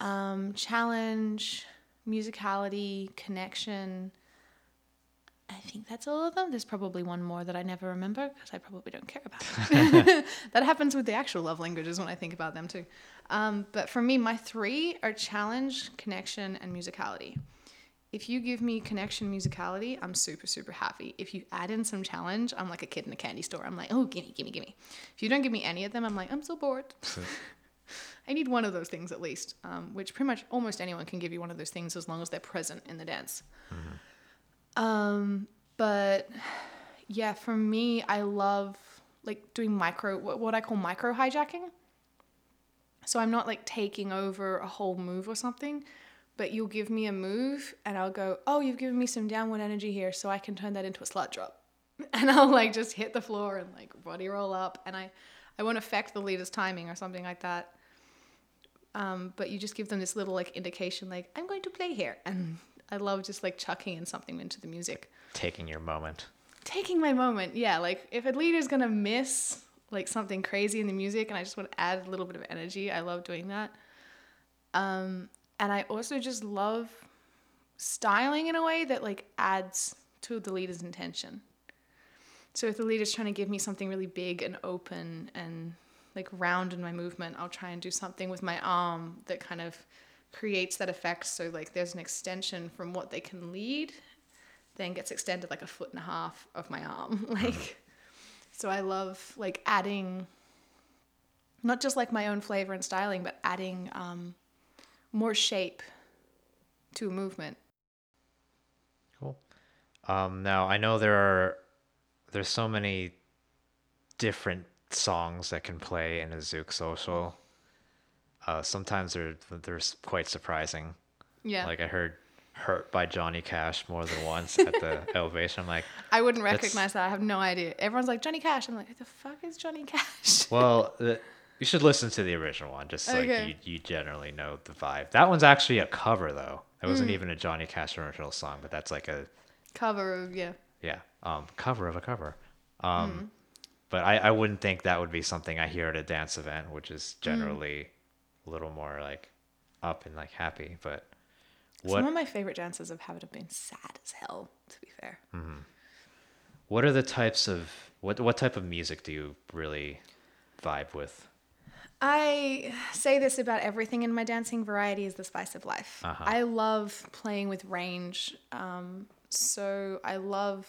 um, challenge, musicality, connection. I think that's all of them. There's probably one more that I never remember because I probably don't care about. (laughs) it. (laughs) that happens with the actual love languages when I think about them too. Um, but for me, my three are challenge, connection, and musicality. If you give me connection musicality, I'm super, super happy. If you add in some challenge, I'm like a kid in a candy store. I'm like, oh, gimme, gimme, gimme. If you don't give me any of them, I'm like, I'm so bored. (laughs) I need one of those things at least, um, which pretty much almost anyone can give you one of those things as long as they're present in the dance. Um, but yeah, for me, I love like doing micro, what, I call micro hijacking. So I'm not like taking over a whole move or something, but you'll give me a move and I'll go, oh, you've given me some downward energy here, so I can turn that into a slut drop. (laughs) And I'll like just hit the floor and like body roll up, and I, I won't affect the leader's timing or something like that. Um, but you just give them this little like indication, like I'm going to play here, and I love just like chucking in something into the music Taking your moment. taking my moment. Yeah, like if a leader's gonna miss like something crazy in the music and I just want to add a little bit of energy, I love doing that. Um, and I also just love styling in a way that like adds to the leader's intention. So if the leader's trying to give me something really big and open and like round in my movement, I'll try and do something with my arm that kind of creates that effect. So like there's an extension from what they can lead then gets extended like a foot and a half of my arm (laughs) like so i love like adding not just like my own flavor and styling but adding um, more shape to a movement Cool. Um, now I know there are there's so many different songs that can play in a Zouk social. Uh, sometimes they're they're quite surprising. yeah Like I heard "Hurt" by Johnny Cash more than once at the (laughs) elevation. I'm like, i wouldn't recognize that i have no idea everyone's like johnny cash i'm like who the fuck is johnny cash (laughs) well, the, you should listen to the original one. Just like Okay. you, you generally know the vibe. That one's actually a cover though. It Mm. wasn't even a Johnny Cash original song, but that's like a cover of yeah yeah um cover of a cover um Mm-hmm. but I, I wouldn't think that would be something i hear at a dance event which Mm. is generally a little more like up and like happy but some of my favorite dances have had have been sad as hell to be fair what are the types of what what type of music do you really vibe with I say this about everything in my dancing variety is the spice of life. Uh-huh. I love playing with range. Um, so I love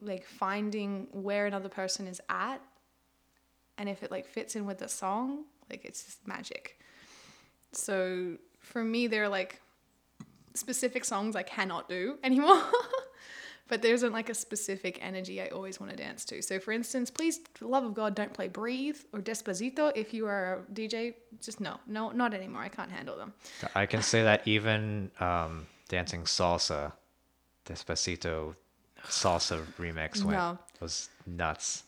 like finding where another person is at and if it like fits in with the song, like it's just magic. So for me there are like specific songs I cannot do (laughs) anymore. but there isn't like a specific energy I always want to dance to. So, for instance, please, for the love of God, don't play Breathe or Despacito. If you are a DJ, just no, no, not anymore. I can't handle them. i can say that even um dancing salsa despacito salsa remix went No. was nuts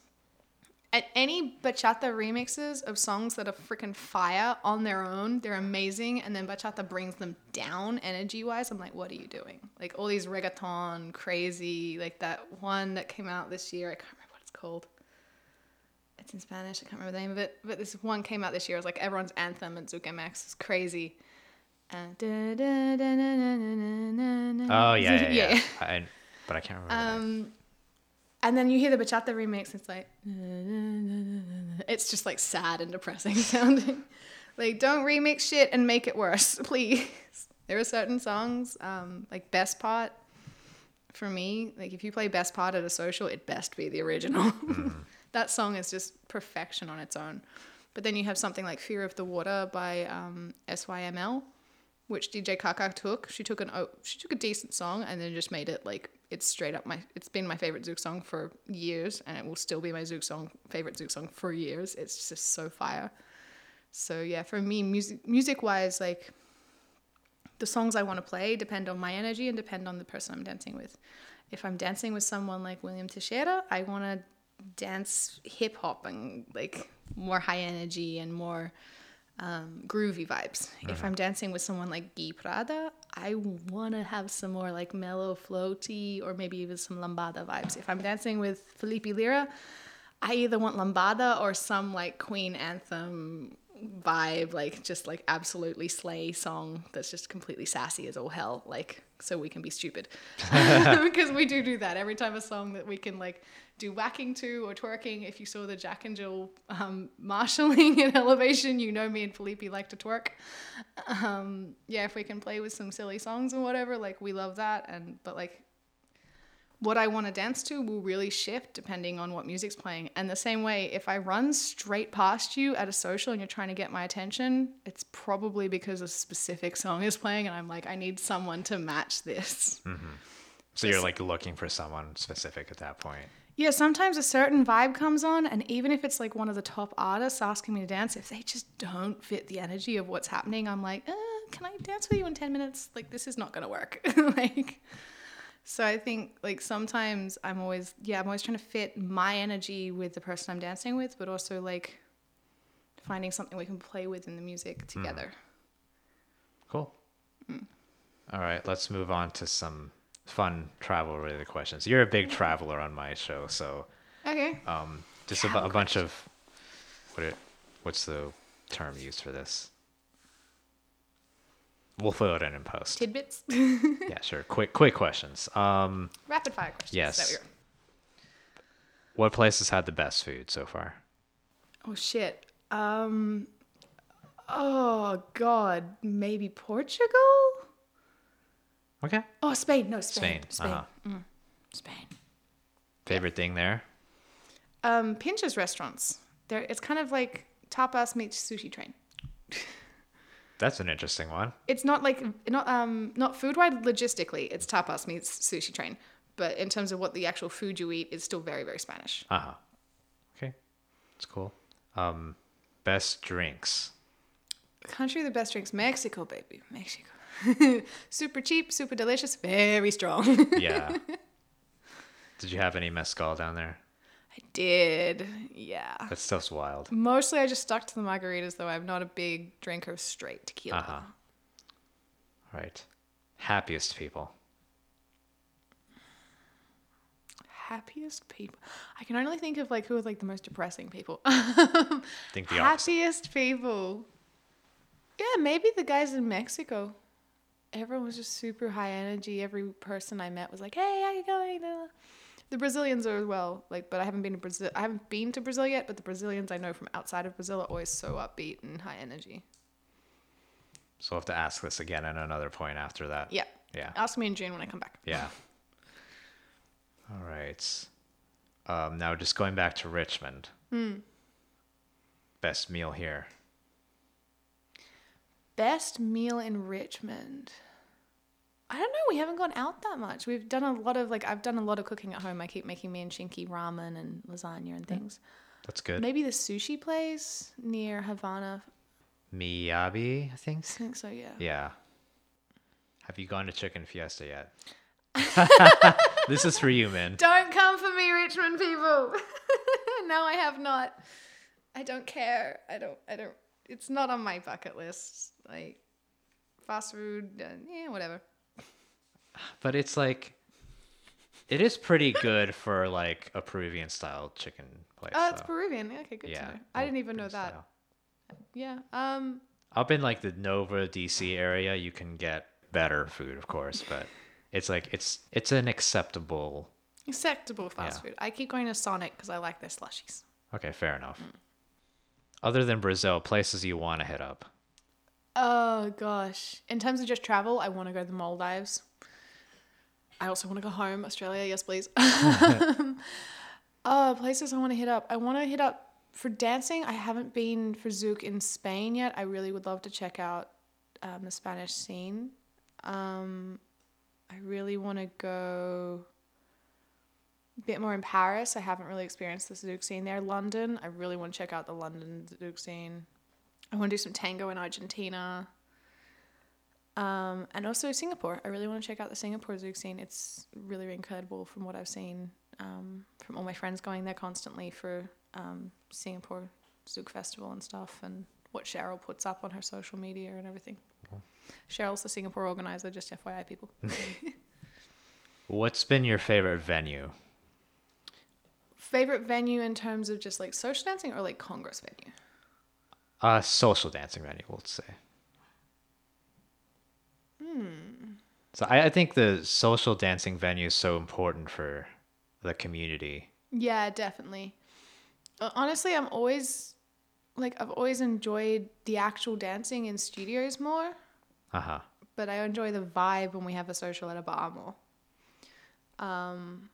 At any bachata remixes of songs that are freaking fire on their own, they're amazing. And then bachata brings them down energy wise. I'm like, what are you doing? Like all these reggaeton, crazy, like that one that came out this year. I can't remember what it's called. It's in Spanish. I can't remember the name of it. But this one came out this year. It was like everyone's anthem at Zouk MX. It's crazy. Oh yeah yeah, (laughs) yeah. yeah. I, but i can't remember. Um, and then you hear the bachata remix. It's like it's just like sad and depressing (laughs) sounding. like don't remix shit and make it worse, (laughs) please. There are certain songs, um, like Best Part. For me, like if you play Best Part at a social, it best be the original. (laughs) that song is just perfection on its own. But then you have something like Fear of the Water by um, SYML. which DJ Kaka took. She took an oh, she took a decent song and then just made it like it's straight up my. It's been my favorite Zouk song for years, and it will still be my Zouk song favorite Zouk song for years. It's just so fire. So yeah, for me, music music wise, like the songs I want to play depend on my energy and depend on the person I'm dancing with. If I'm dancing with someone like William Teixeira, I want to dance hip hop and like more high energy and more um, groovy vibes. If I'm dancing with someone like Guy Prada, I want to have some more like mellow, floaty, or maybe even some lambada vibes. If I'm dancing with Felipe Lira, I either want lambada or some like Queen anthem vibe, like just like absolutely slay song that's just completely sassy as all hell, like so we can be stupid (laughs) (laughs) because we do do that every time a song that we can like do whacking to or twerking. If you saw the Jack and Jill um, marshalling (laughs) in elevation, you know me and Felipe like to twerk. Um, yeah, if we can play with some silly songs and whatever, like we love that. And but like what I want to dance to will really shift depending on what music's playing. And the same way, if I run straight past you at a social and you're trying to get my attention, it's probably because a specific song is playing and I'm like, I need someone to match this. So you're like looking for someone specific at that point. Yeah, sometimes a certain vibe comes on, and even if it's like one of the top artists asking me to dance, if they just don't fit the energy of what's happening, I'm like, uh, can I dance with you in 10 minutes? Like, this is not gonna work. (laughs) like, so I think like sometimes I'm always, yeah, I'm always trying to fit my energy with the person I'm dancing with, but also like finding something we can play with in the music together. Cool. All right, let's move on to some fun travel related questions. You're a big traveler on my show, so Okay. um, just a, a bunch of what it, what's the term used for this? We'll fill it in in post. Tidbits. (laughs) yeah, sure. Quick, quick questions. Um, Rapid fire questions. Yes. We what places had the best food so far? Oh shit. Um Oh god, maybe Portugal? Okay. Oh, Spain. No, Spain. Spain, Spain. uh-huh. Mm, Spain. Favorite thing there? Um Pintxos restaurants. There it's kind of like tapas meets sushi train. (laughs) That's an interesting one. It's not like not um not food wise logistically, it's tapas meets sushi train. But in terms of what the actual food you eat, it's still very, very Spanish. Uh huh. Okay, that's cool. Um, best drinks. Country with the best drinks, Mexico, baby. Mexico. (laughs) super cheap, super delicious, very strong. (laughs) Yeah. Did you have any mezcal down there? I did. Yeah. That stuff's wild. Mostly I just stuck to the margaritas though. I'm not a big drinker of straight tequila. Uh huh. All right. Happiest people. Happiest people. I can only think of like who are like the most depressing people. (laughs) think the opposite. Happiest people. Yeah, maybe the guys in Mexico. Everyone was just super high energy. Every person I met was like, "Hey, how you going?" The Brazilians are as well. Like, but I haven't been to Brazil. I haven't been to Brazil yet. But the Brazilians I know from outside of Brazil are always so upbeat and high energy. So I'll have to ask this again at another point after that. Yeah. Yeah. Ask me in June when I come back. Yeah. All right. Um, now just going back to Richmond. Best meal here. Best meal in Richmond. I don't know. We haven't gone out that much. We've done a lot of like I've done a lot of cooking at home. I keep making me and Shinky ramen and lasagna and things. That's good. Maybe the sushi place near Havana. Miyabi, I think. I think so. Yeah. Yeah. Have you gone to Chicken Fiesta yet? (laughs) this is for you, man. Don't come for me, Richmond people. (laughs) no, I have not. I don't care. I don't. I don't. It's not on my bucket list. Like fast food. Uh, yeah, whatever. But it's like, it is pretty good for like a Peruvian style chicken place. Oh, it's. Peruvian. Okay, good Yeah. to know. I didn't even know that. style. Yeah. Um. Up in like the Nova DC area, you can get better food, of course, but it's like it's it's an acceptable. Acceptable fast Yeah. food. I keep going to Sonic because I like their slushies. Okay, fair enough. Other than Brazil, places you want to hit up. Oh gosh. In terms of just travel, I want to go to the Maldives. I also want to go home, Australia. Yes, please. (laughs) uh, places I want to hit up. I want to hit up for dancing. I haven't been for Zouk in Spain yet. I really would love to check out um, the Spanish scene. Um, I really want to go bit more in Paris. I haven't really experienced the Zouk scene there. London, I really want to check out the London Zouk scene. I want to do some tango in Argentina. Um, and also Singapore. I really want to check out the Singapore Zouk scene. It's really incredible from what I've seen um, from all my friends going there constantly for um, Singapore Zouk Festival and stuff, and what Cheryl puts up on her social media and everything. Cheryl's the Singapore organizer, just FYI, people. (laughs) What's been your favorite venue? Favorite venue in terms of just like social dancing or like congress venue? Uh, social dancing venue, we'll say. Hmm. So I, I think the social dancing venue is so important for the community. Yeah, definitely. Uh, Honestly, I'm always like I've always enjoyed the actual dancing in studios more, Uh huh. but I enjoy the vibe when we have a social at a bar more. Um,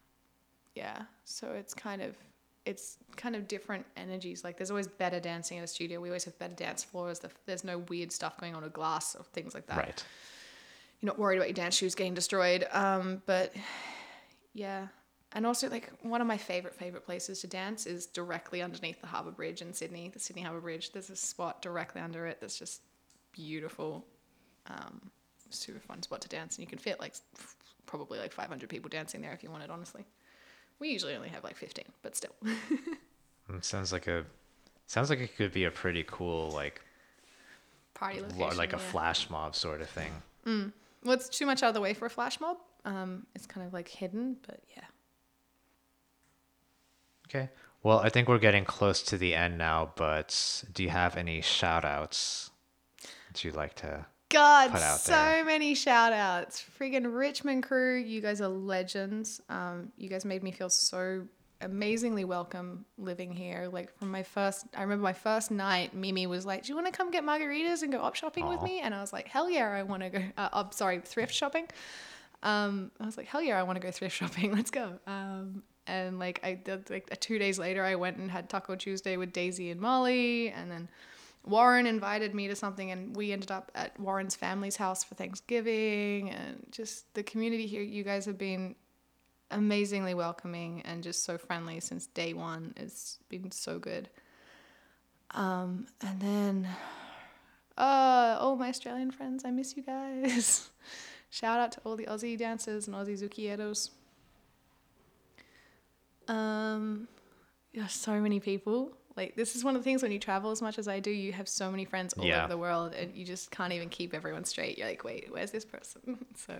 yeah, so it's kind of it's kind of different energies. Like there's always better dancing in a studio. We always have better dance floors. There's no weird stuff going on with glass or things like that. Right. you're not worried about your dance shoes getting destroyed. Um, but yeah, and also like one of my favorite favorite places to dance is directly underneath the Harbour Bridge in Sydney, the Sydney Harbour Bridge. There's a spot directly under it that's just beautiful, um, super fun spot to dance, and you can fit like probably like 500 people dancing there if you wanted. Honestly, we usually only have like 15, but still. (laughs) Mm, sounds like a sounds like it could be a pretty cool like Party location, like a yeah. flash mob sort of thing. Well, it's too much out of the way for a flash mob. Um, it's kind of like hidden, but yeah. Okay. Well, I think we're getting close to the end now, but do you have any shout outs that you'd like to? God, so there. many shout outs. Friggin' Richmond crew, you guys are legends. Um, you guys made me feel so amazingly welcome living here. Like from my first, I remember my first night, Mimi was like, "Do you want to come get margaritas and go op shopping with me?" And I was like, "Hell yeah, I want to go." Uh, up, sorry, thrift shopping. Um, I was like, "Hell yeah, I want to go thrift shopping. (laughs) Let's go." Um, and like I did, like two days later, I went and had Taco Tuesday with Daisy and Molly, and then Warren invited me to something, and we ended up at Warren's family's house for Thanksgiving. And just the community here, you guys have been amazingly welcoming and just so friendly since day one. It's been so good. Um, and then, uh, all my Australian friends, I miss you guys. (laughs) Shout out to all the Aussie dancers and Aussie Zukieros. Um, yeah, so many people. Like this is one of the things when you travel as much as I do, you have so many friends all Yeah. over the world, and you just can't even keep everyone straight. You're like, wait, where's this person? (laughs) so,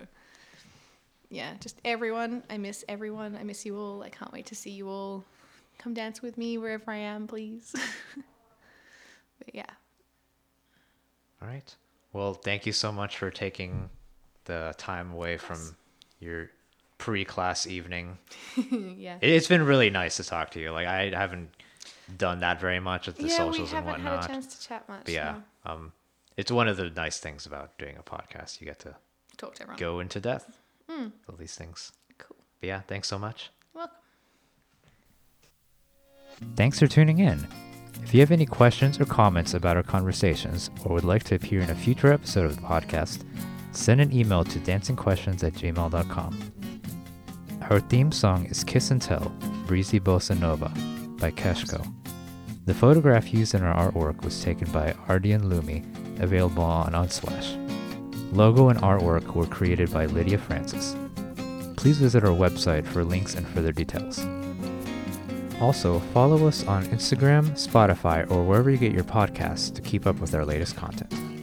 yeah, just everyone. I miss everyone. I miss you all. I can't wait to see you all. Come dance with me wherever I am, please. (laughs) but yeah, All right. Well, thank you so much for taking the time away from your pre-class evening. (laughs) yeah. It's been really nice to talk to you. Like I haven't done that very much at the yeah, we socials and haven't whatnot. had a chance to chat much. But yeah, no. um, it's one of the nice things about doing a podcast. You get to Talk to everyone. go into depth Hmm. of these things. Cool. But yeah, thanks so much. Welcome. Thanks for tuning in. If you have any questions or comments about our conversations or would like to appear in a future episode of the podcast, send an email to dancingquestions at gmail.com. Our theme song is Kiss and Tell, Breezy Bossa Nova by Keshko. The photograph used in our artwork was taken by Ardian Lumi, available on Unsplash. Logo and artwork were created by Lydia Francis. Please visit our website for links and further details. Also, follow us on Instagram, Spotify, or wherever you get your podcasts to keep up with our latest content.